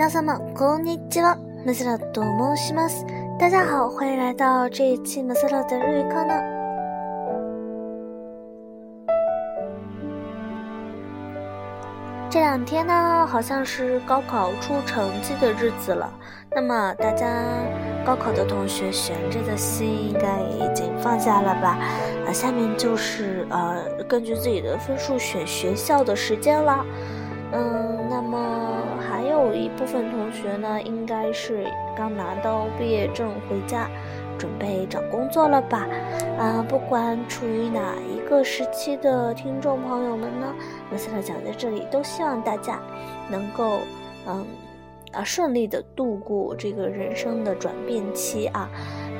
皆様こんにちは。マスラと申します。大家好，欢迎来到这一期马斯拉的日语课呢。这两天呢，好像是高考出成绩的日子了。那么大家高考的同学悬着的心应该已经放下了吧？啊，下面就是呃，根据自己的分数选学校的时间了。嗯，那么还 有一部分同学呢，应该是刚拿到毕业证回家，准备找工作了吧？啊，不管处于哪一个时期的听众朋友们呢，马斯特讲在这里都希望大家能够嗯啊顺利的度过这个人生的转变期啊，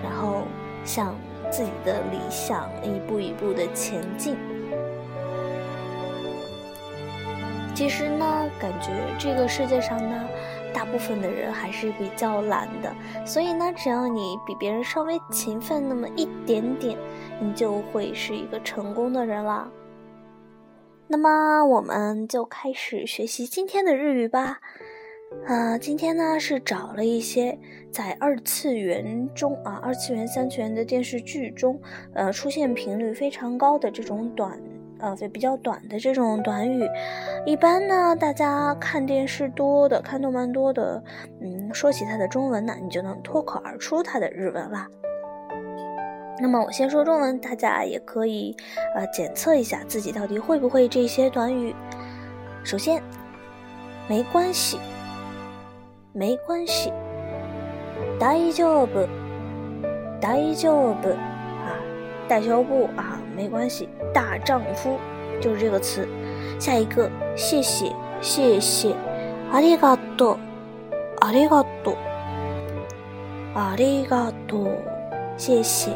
然后向自己的理想一步一步的前进。其实呢，感觉这个世界上呢，大部分的人还是比较懒的，所以呢，只要你比别人稍微勤奋那么一点点，你就会是一个成功的人了。那么，我们就开始学习今天的日语吧。啊，今天呢是找了一些在二次元中啊，二次元、三次元的电视剧中，呃，出现频率非常高的这种短。呃，比较短的这种短语，一般呢，大家看电视多的，看动漫多的，嗯，说起它的中文呢，你就能脱口而出它的日文啦。那么我先说中文，大家也可以呃检测一下自己到底会不会这些短语。首先，没关系，没关系，大丈夫，大丈夫啊，大丈夫啊。没关系，大丈夫就是这个词。下一个，谢谢，谢谢，ありがとう，ありがとう，ありがとう，谢谢。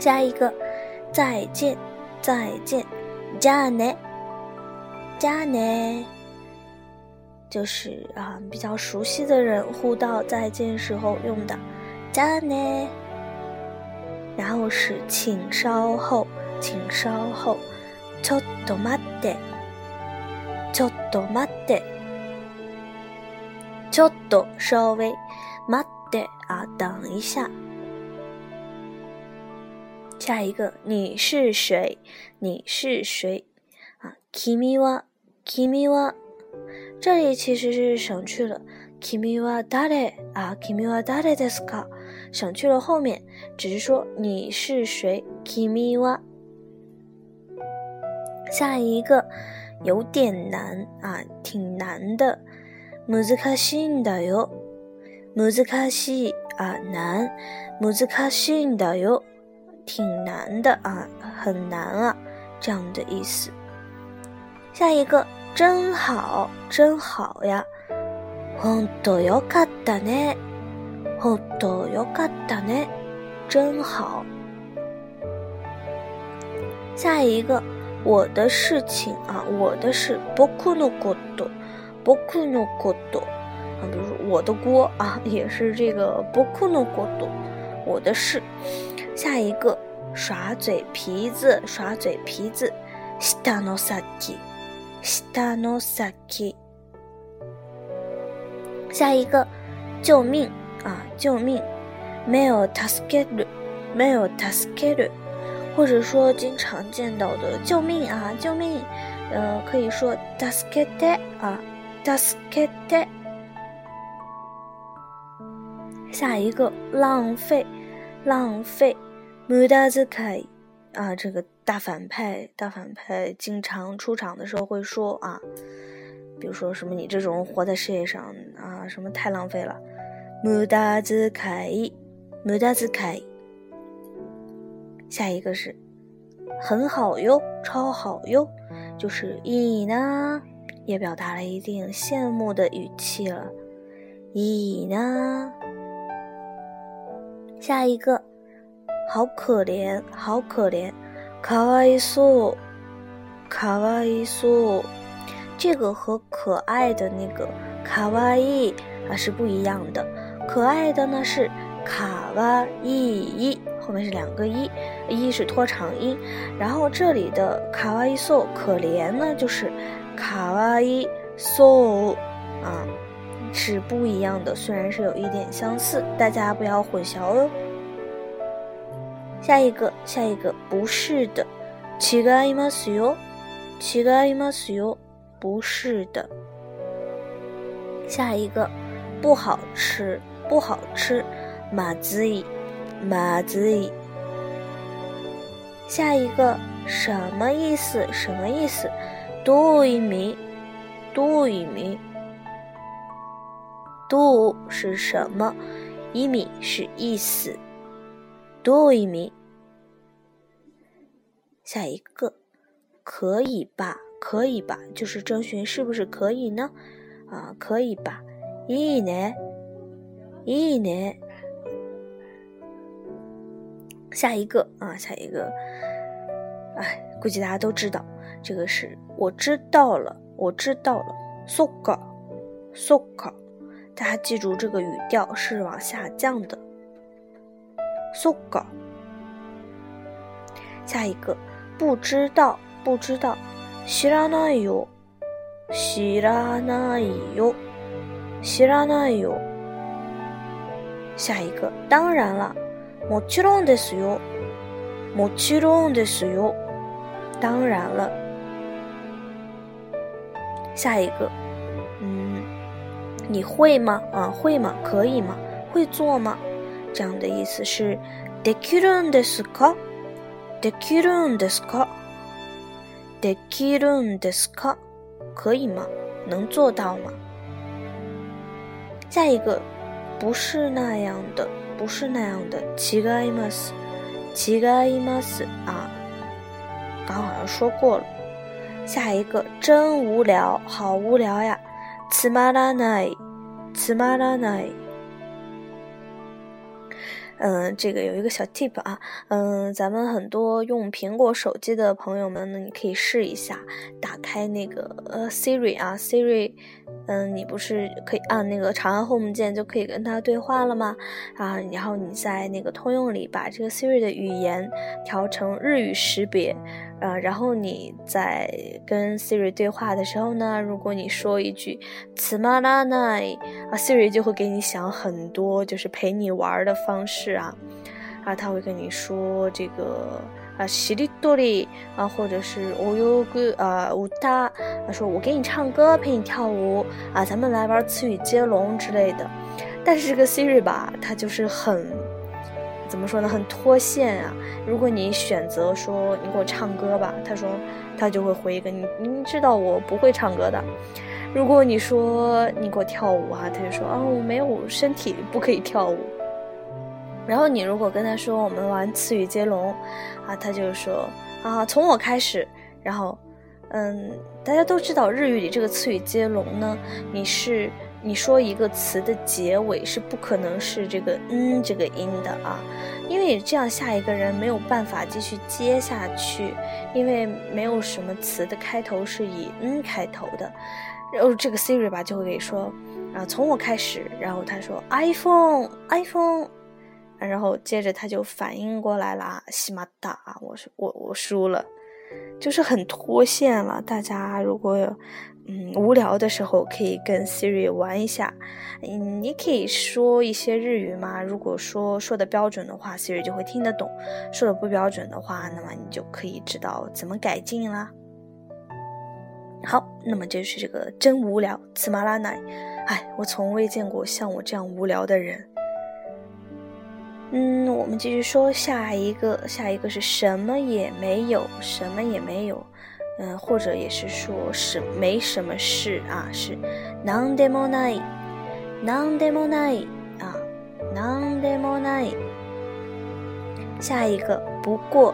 下一个，再见，再见，じゃあね，じゃあね，就是啊，比较熟悉的人互道再见时候用的，じゃあね。 然后是请稍后，请稍后，ちょっと待って，ちょっと待って，ちょっと稍微，待って啊，等一下。下一个，你是谁？你是谁？啊，君は君は，这里其实是省去了君は誰啊，君は誰ですか？ 省去了后面，只是说你是谁，kimi wa。下一个有点难啊，挺难的，難しいんだよ，難しい啊难，難しいんだよ，挺难的啊，很难啊，这样的意思。下一个真好，真好呀，本当よかったね。 ほどよかったね，真好。下一个，我的事情啊，我的事，僕のこと、僕のこと。啊，比如说我的锅啊，也是这个僕のこと，我的事。下一个，耍嘴皮子，耍嘴皮子，下の先，下の先。下一个，救命。 啊！救命！没有 t a s k e r 没有 t a s k e r 或者说经常见到的救命啊！救命！呃，可以说 taskete 啊，taskete。下一个浪费，浪费 m u d a z k a i 啊，这个大反派，大反派经常出场的时候会说啊，比如说什么你这种活在世界上啊，什么太浪费了。无駄遣い，无駄遣い。下一个是很好哟，超好哟，就是いい呢，也表达了一定羡慕的语气了。いい呢。下一个，好可怜，好可怜，かわいそう，かわいそう。这个和可爱的那个かわいい啊是不一样的。 可爱的呢是卡哇伊伊，后面是两个一，一是拖长音。然后这里的卡哇伊索可怜呢就是卡哇伊索 啊，是不一样的。虽然是有一点相似，大家不要混淆哦。下一个，下一个，不是的，違いますよ，違いますよ，不是的。下一个，不好吃， 不好吃，まずい，まずい。下一个，什么意思？什么意思？どういう意味？どういう意味？どう是什么？意味是意思。どういう意味？下一个，可以吧？可以吧？就是征询是不是可以呢？啊，可以吧？いいね， いいね。下一个啊，下一个，哎，估计大家都知道，这个是我知道了，我知道了。so ga so ga，大家记住这个语调是往下降的。so ga。下一个，不知道，不知道。知らないよ。知らないよ。知らないよ。 下一个，当然了。もちろんですよ。もちろんですよ。当然了。下一个，嗯，你会吗？啊，会吗？可以吗？会做吗？这样的意思是できるんですか？できるんですか？できるんですか？可以吗？能做到吗？下一个， 不是那样的。不是那样的，違います，違います啊，刚好像说过了。下一个，真无聊，好无聊呀，つまらない，つまらない。 嗯，这个有一个小 tip 啊，嗯，咱们很多用苹果手机的朋友们呢，你可以试一下，打开那个呃 Siri 啊，Siri。嗯，你不是可以按那个长按 Home 键就可以跟它对话了吗？啊，然后你在那个通用里把这个 Siri 的语言调成日语识别，呃，然后你在跟 Siri 对话的时候呢，如果你说一句“つまらない”，啊，Siri 就会给你想很多就是陪你玩的方式啊，啊，他会跟你说这个。啊，西里多里啊，或者是我有个啊舞他，他说我给你唱歌，陪你跳舞啊，咱们来玩词语接龙之类的。但是这个 Siri 吧，它就是很 怎么说呢，很脱线啊。如果你选择说你给我唱歌吧，他说他就会回一个你，你知道我不会唱歌的。如果你说你给我跳舞啊，他就说啊我没有身体不可以跳舞。然后你如果跟他说我们玩词语接龙，啊，他就说啊，从我开始。然后，嗯，大家都知道日语里这个词语接龙呢，你是你说一个词的结尾是不可能是这个嗯这个音的啊，因为这样下一个人没有办法继续接下去，因为没有什么词的开头是以嗯开头的。然后这个 Siri 吧就会给说啊，从我开始。然后他说 iPhone iPhone。然后接着他就反应过来了，西马达，我是我我输了，就是很脱线了。大家如果嗯无聊的时候可以跟 Siri 玩一下，嗯，你可以说一些日语嘛。如果说说的标准的话，Siri 就会听得懂；说的不标准的话，那么你就可以知道怎么改进啦。好，那么就是这个真无聊，茨马拉奶，哎，我从未见过像我这样无聊的人。嗯，我们继续说下一个，下一个是什么也没有，什么也没有，嗯，或者也是说是没什么事啊，是 non demo nai，non demo nai 啊，non demo nai。下一个不过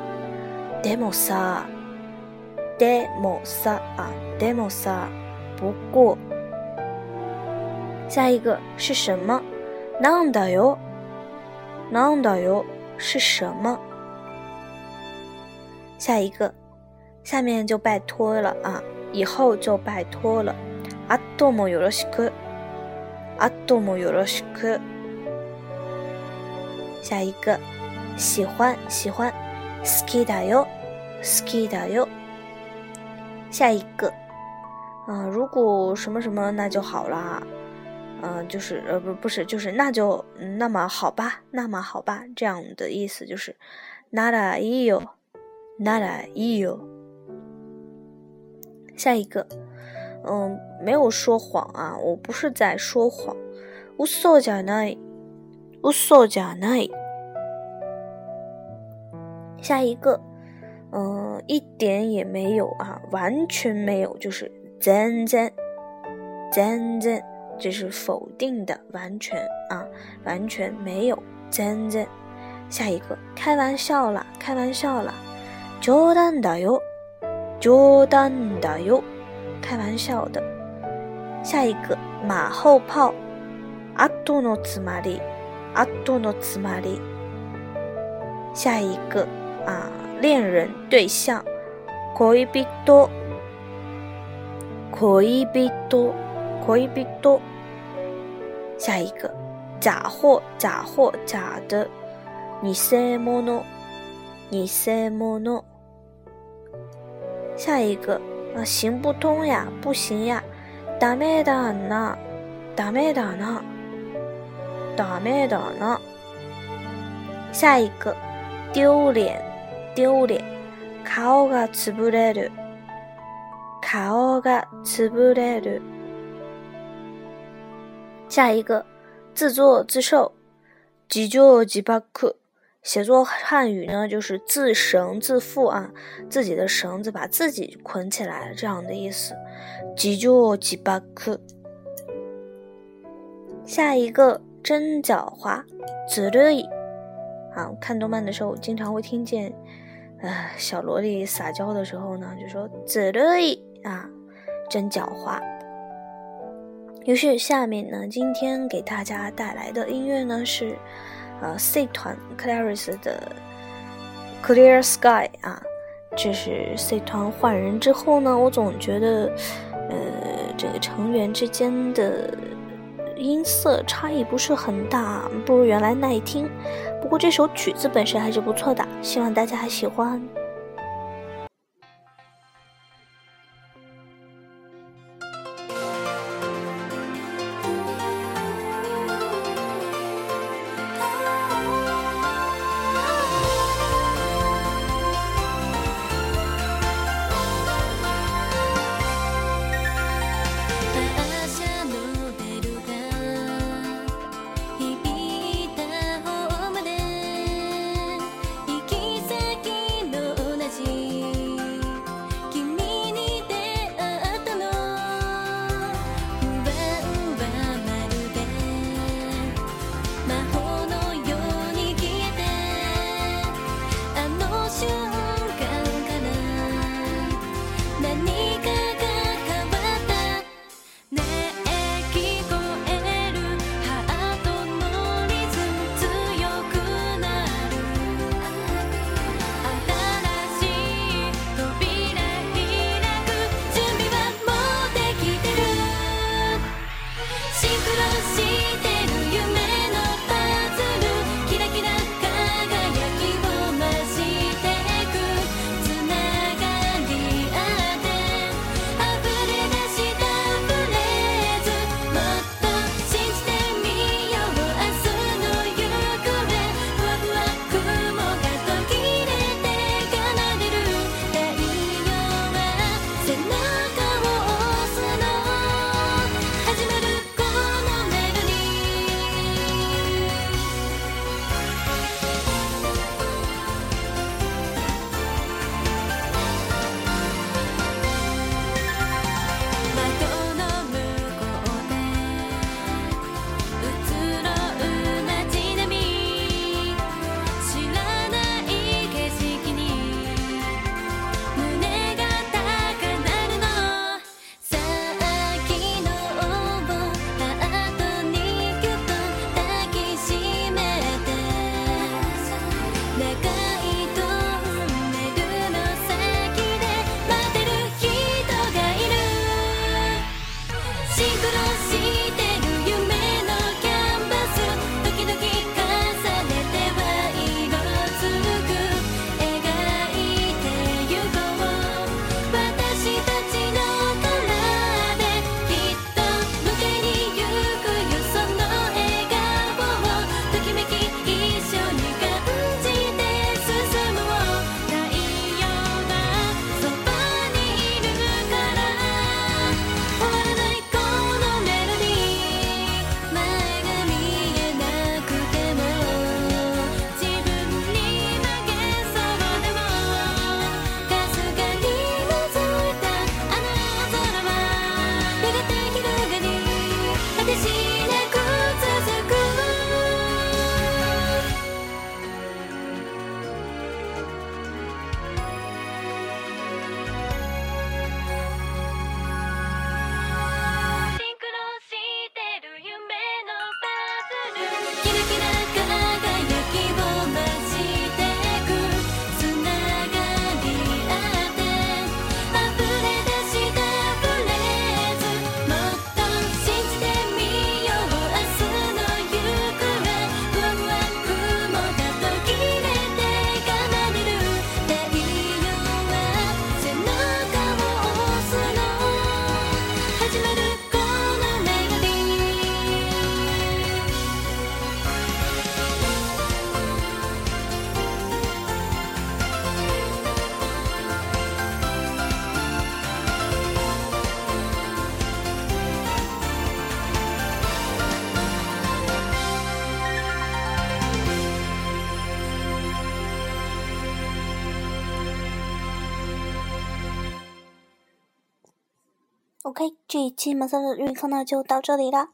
demo sa，demo sa 啊，demo sa 不过。下一个是什么？non da yo。なんだよ是什么？下一个，下面就拜托了啊，以后就拜托了。あともよろしく。あともよろしく。下一个，喜欢喜欢。好きだよ。好きだよ。下一个， 嗯，如果什么什么那就好啦， 嗯，就是呃不不是就是那就那么好吧，那么好吧，这样的意思就是那らいいよ，那らいいよ。下一个，嗯，没有说谎啊，我不是在说谎。嘘じゃない、嘘じゃない。下一个，嗯，一点也没有啊，完全没有，就是全然、全然， 这是否定的，完全啊，完全没有全然。下一个，开玩笑啦，开玩笑啦，冗談だよ、冗談だよ，开玩笑的。下一个，马后炮。後のつまり、後のつまり。下一个啊，恋人对象，恋人，恋人，恋人。 下一个，假货，假货，假的，偽物，偽物。下一个啊，行不通呀，不行呀，ダメだな，ダメだな。倒霉的呢？下一个，丢脸，丢脸。顔がつぶれる。顔がつぶれる。 下一个，自作自受。自作自縛。写作汉语呢，就是自绳自缚啊，自己的绳子把自己捆起来了，这样的意思。自作自縛。下一个。真狡猾，ずるい。啊，看动漫的时候经常会听见，呃，小萝莉撒娇的时候呢，就说ずるい啊，真狡猾。 于是下面呢，今天给大家带来的音乐呢是，呃，C 团 Claris 的 Clear Sky 啊，这是 C 团换人之后呢，我总觉得，呃，这个成员之间的。音色差异不是很大，不如原来耐听。不过这首曲子本身还是不错的，希望大家还喜欢。OK，这一期马赛的日语课呢就到这里了。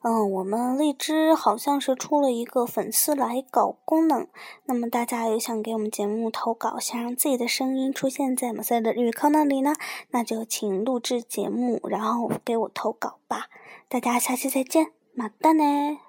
嗯，我们荔枝好像是出了一个粉丝来稿功能，那么大家有想给我们节目投稿，想让自己的声音出现在马赛的日语课那里呢，那就请录制节目，然后给我投稿吧。大家下期再见，马蛋呢。